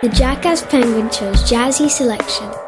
The Jackass Penguin Show's jazzy selection.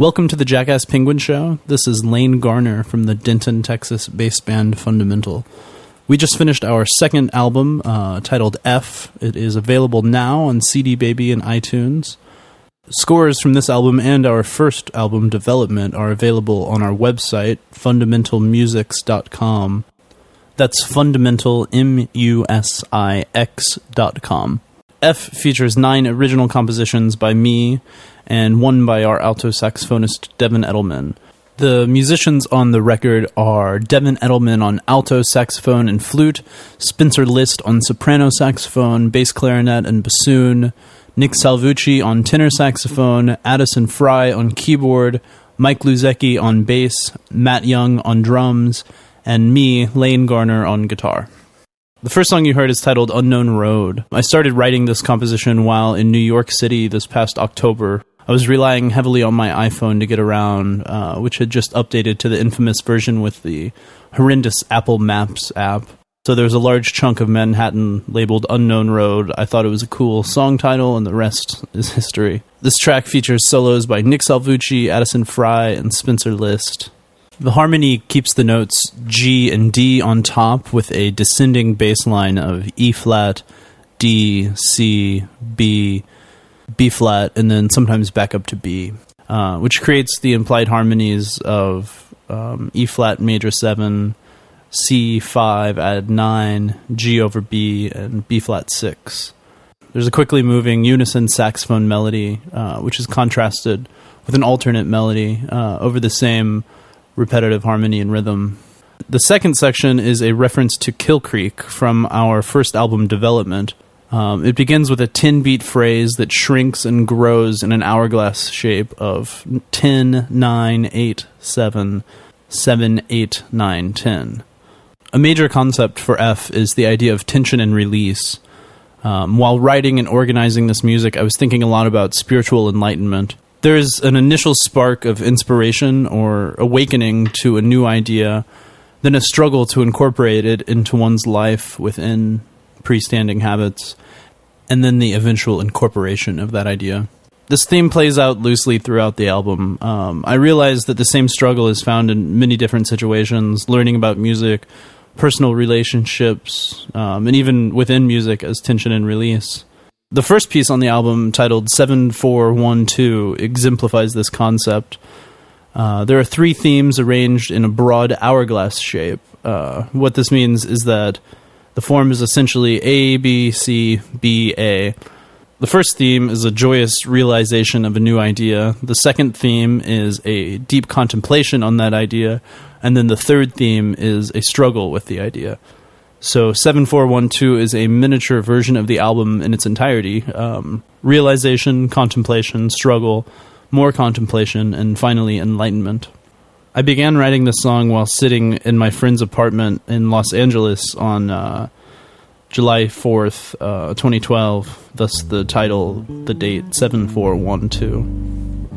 Welcome to the Jackass Penguin Show. This is Lane Garner from the Denton, Texas bass band Fundamental. We just finished our second album uh, titled F. It is available now on CD Baby and iTunes. Scores from this album and our first album, Development, are available on our website, fundamentalmusix.com. That's fundamental, M U S I X dot com. F features nine original compositions by me and one by our alto saxophonist Devin Edelman. The musicians on the record are Devin Edelman on alto saxophone and flute, Spencer List on soprano saxophone, bass clarinet, and bassoon, Nick Salvucci on tenor saxophone, Addison Fry on keyboard, Mike Luzecki on bass, Matt Young on drums, and me, Lane Garner, on guitar. The first song you heard is titled Unknown Road. I started writing this composition while in New York City this past October. I was relying heavily on my iPhone to get around, uh, which had just updated to the infamous version with the horrendous Apple Maps app. So there was a large chunk of Manhattan labeled Unknown Road. I thought it was a cool song title, and the rest is history. This track features solos by Nick Salvucci, Addison Fry, and Spencer List. The harmony keeps the notes G and D on top with a descending bass line of E flat, D, C, B, B flat, and then sometimes back up to B, uh, which creates the implied harmonies of um, E flat major 7, C5 add 9, G over B, and B flat 6. There's a quickly moving unison saxophone melody, uh, which is contrasted with an alternate melody uh, over the same repetitive harmony and rhythm. The second section is a reference to Kill Creek from our first album, Development. Um, it begins with a 10 beat phrase that shrinks and grows in an hourglass shape of 10, 9, 8, 7, 7, 8, 9, 10. A major concept for F is the idea of tension and release. Um, while writing and organizing this music, I was thinking a lot about spiritual enlightenment there's an initial spark of inspiration or awakening to a new idea, then a struggle to incorporate it into one's life within pre-standing habits, and then the eventual incorporation of that idea. This theme plays out loosely throughout the album. Um, I realize that the same struggle is found in many different situations, learning about music, personal relationships, um, and even within music as tension and release. The first piece on the album, titled 7412, exemplifies this concept. Uh, there are three themes arranged in a broad hourglass shape. Uh, what this means is that the form is essentially A, B, C, B, A. The first theme is a joyous realization of a new idea. The second theme is a deep contemplation on that idea. And then the third theme is a struggle with the idea. So 7412 is a miniature version of the album in its entirety. Um, realization, contemplation, struggle, more contemplation, and finally enlightenment. I began writing this song while sitting in my friend's apartment in Los Angeles on uh, July 4th, uh, 2012, thus the title, the date 7412.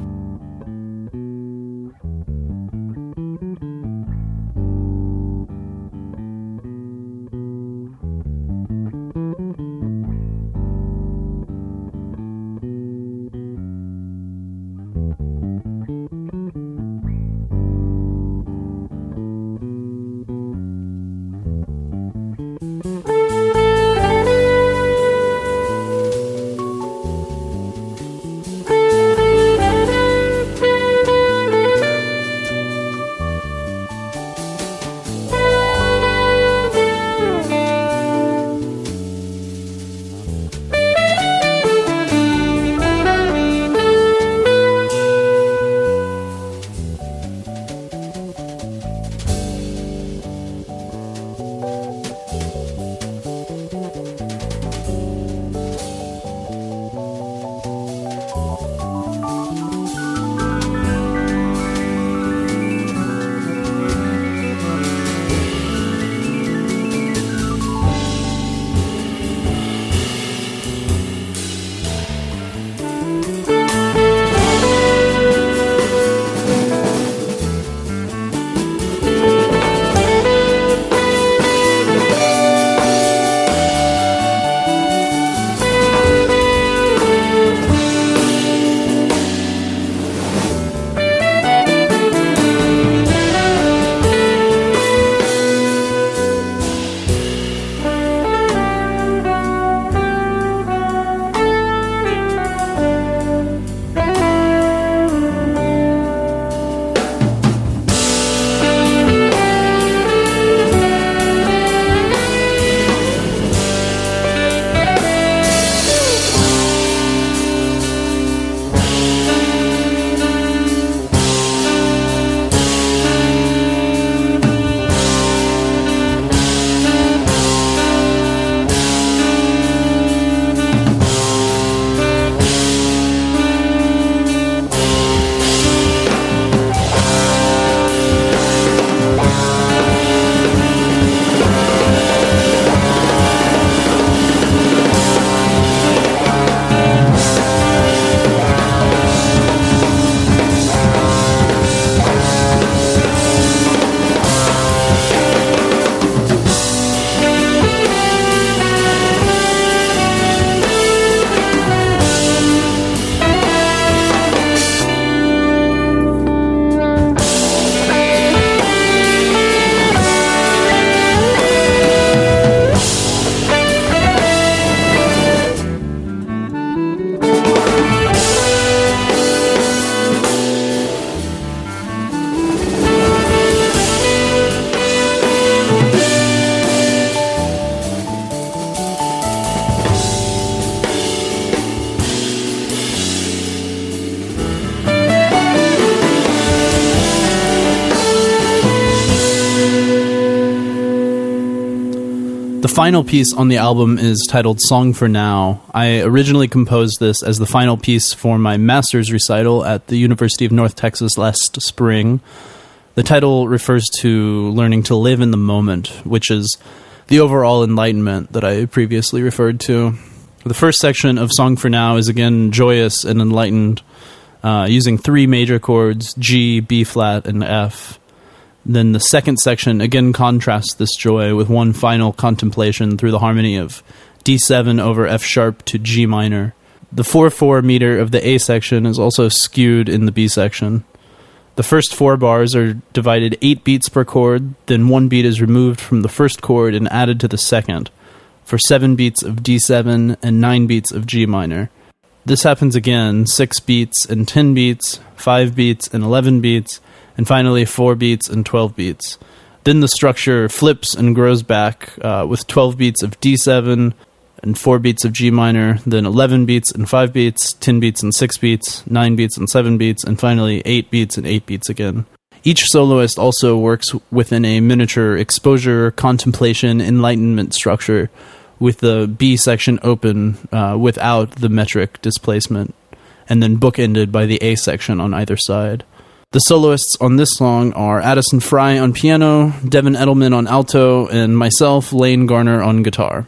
The final piece on the album is titled Song for Now. I originally composed this as the final piece for my master's recital at the University of North Texas last spring. The title refers to learning to live in the moment, which is the overall enlightenment that I previously referred to. The first section of Song for Now is again joyous and enlightened, uh, using three major chords G, B flat, and F. Then the second section again contrasts this joy with one final contemplation through the harmony of D7 over F sharp to G minor. The 4 4 meter of the A section is also skewed in the B section. The first four bars are divided 8 beats per chord, then one beat is removed from the first chord and added to the second, for 7 beats of D7 and 9 beats of G minor. This happens again 6 beats and 10 beats, 5 beats and 11 beats, and finally 4 beats and 12 beats. Then the structure flips and grows back uh, with 12 beats of D7 and 4 beats of G minor, then 11 beats and 5 beats, 10 beats and 6 beats, 9 beats and 7 beats, and finally 8 beats and 8 beats again. Each soloist also works within a miniature exposure, contemplation, enlightenment structure, with the B section open uh, without the metric displacement, and then bookended by the A section on either side. The soloists on this song are Addison Fry on piano, Devin Edelman on alto, and myself, Lane Garner, on guitar.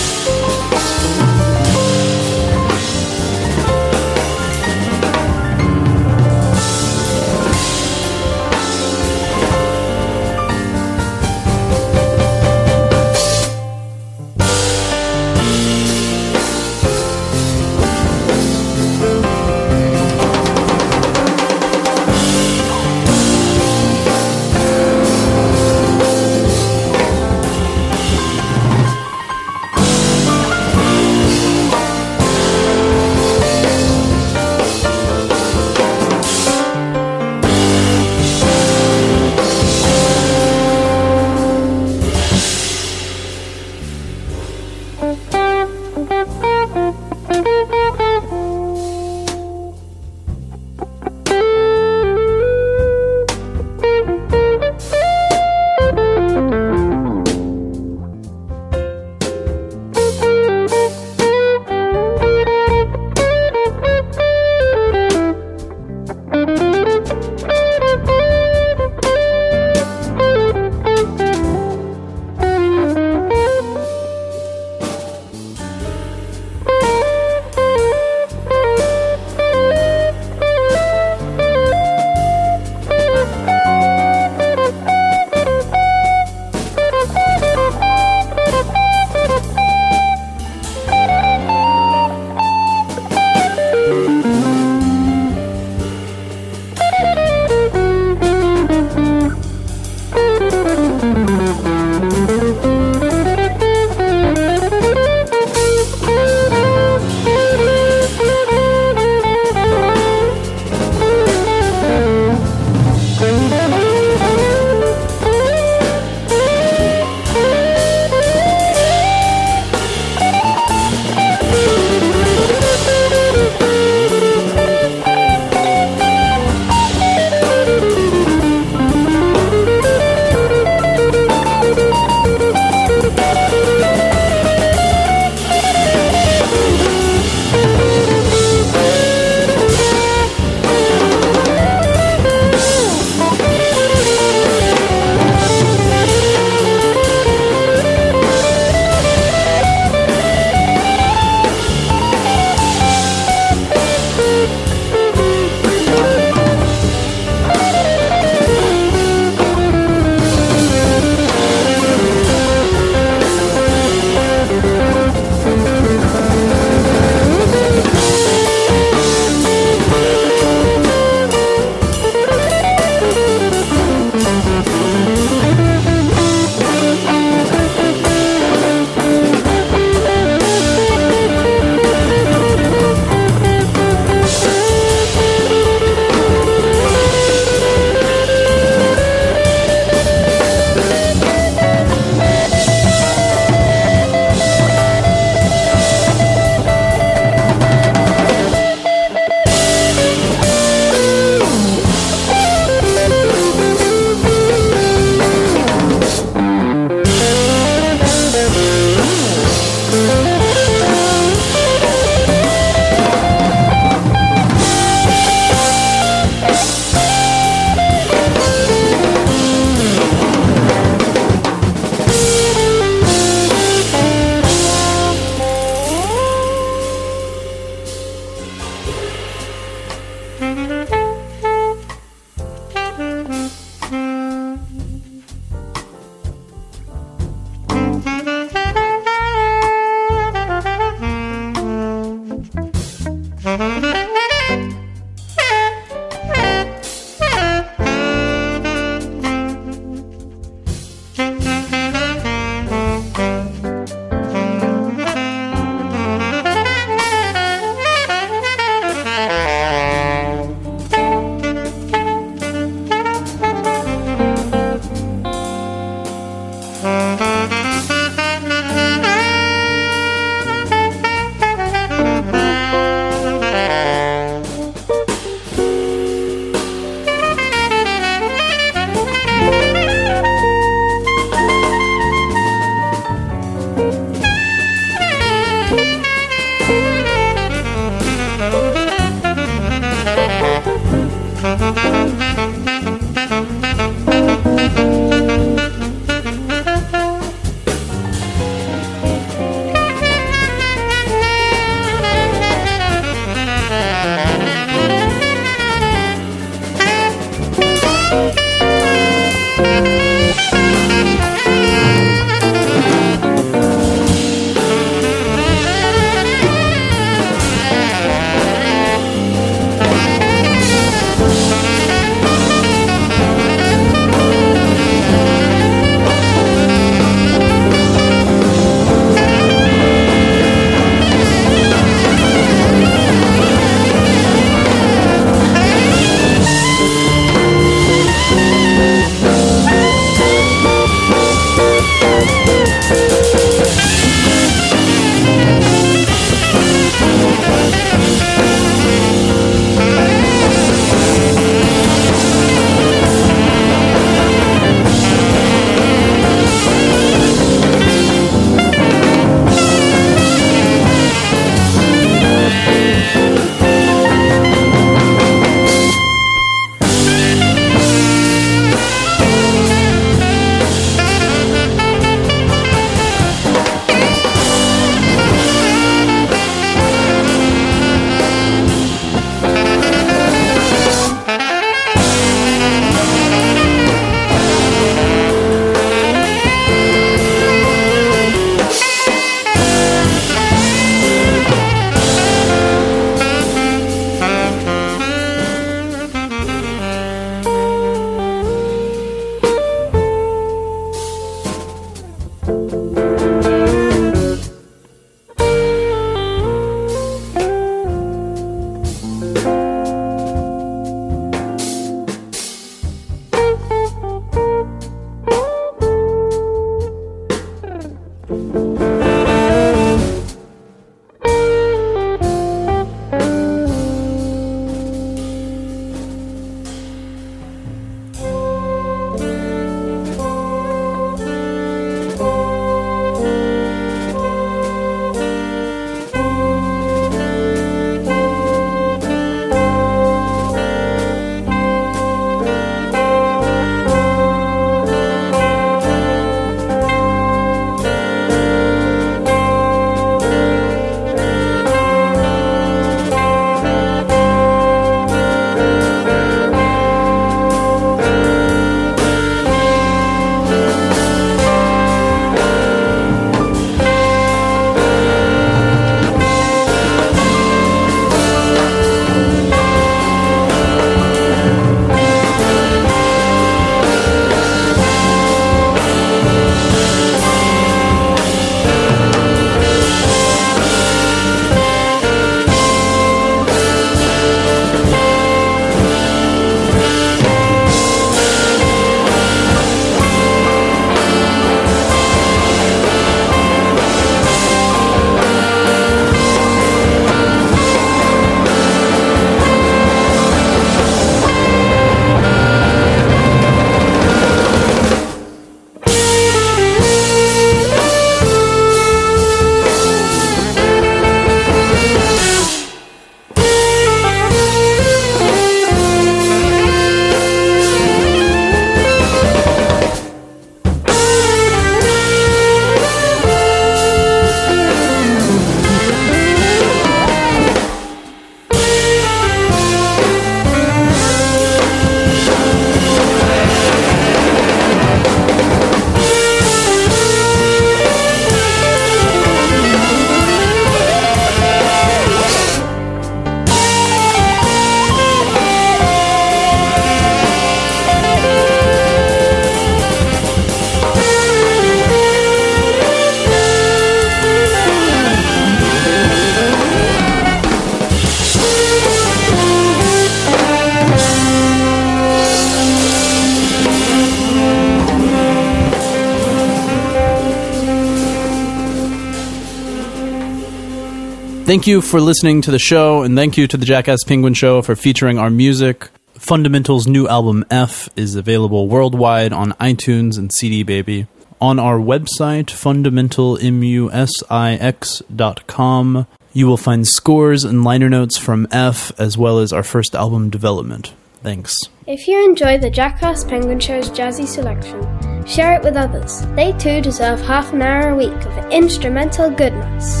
Thank you for listening to the show, and thank you to the Jackass Penguin Show for featuring our music. Fundamental's new album F is available worldwide on iTunes and CD Baby. On our website, fundamentalmusix.com, you will find scores and liner notes from F as well as our first album development. Thanks. If you enjoy the Jackass Penguin Show's jazzy selection, share it with others. They too deserve half an hour a week of instrumental goodness.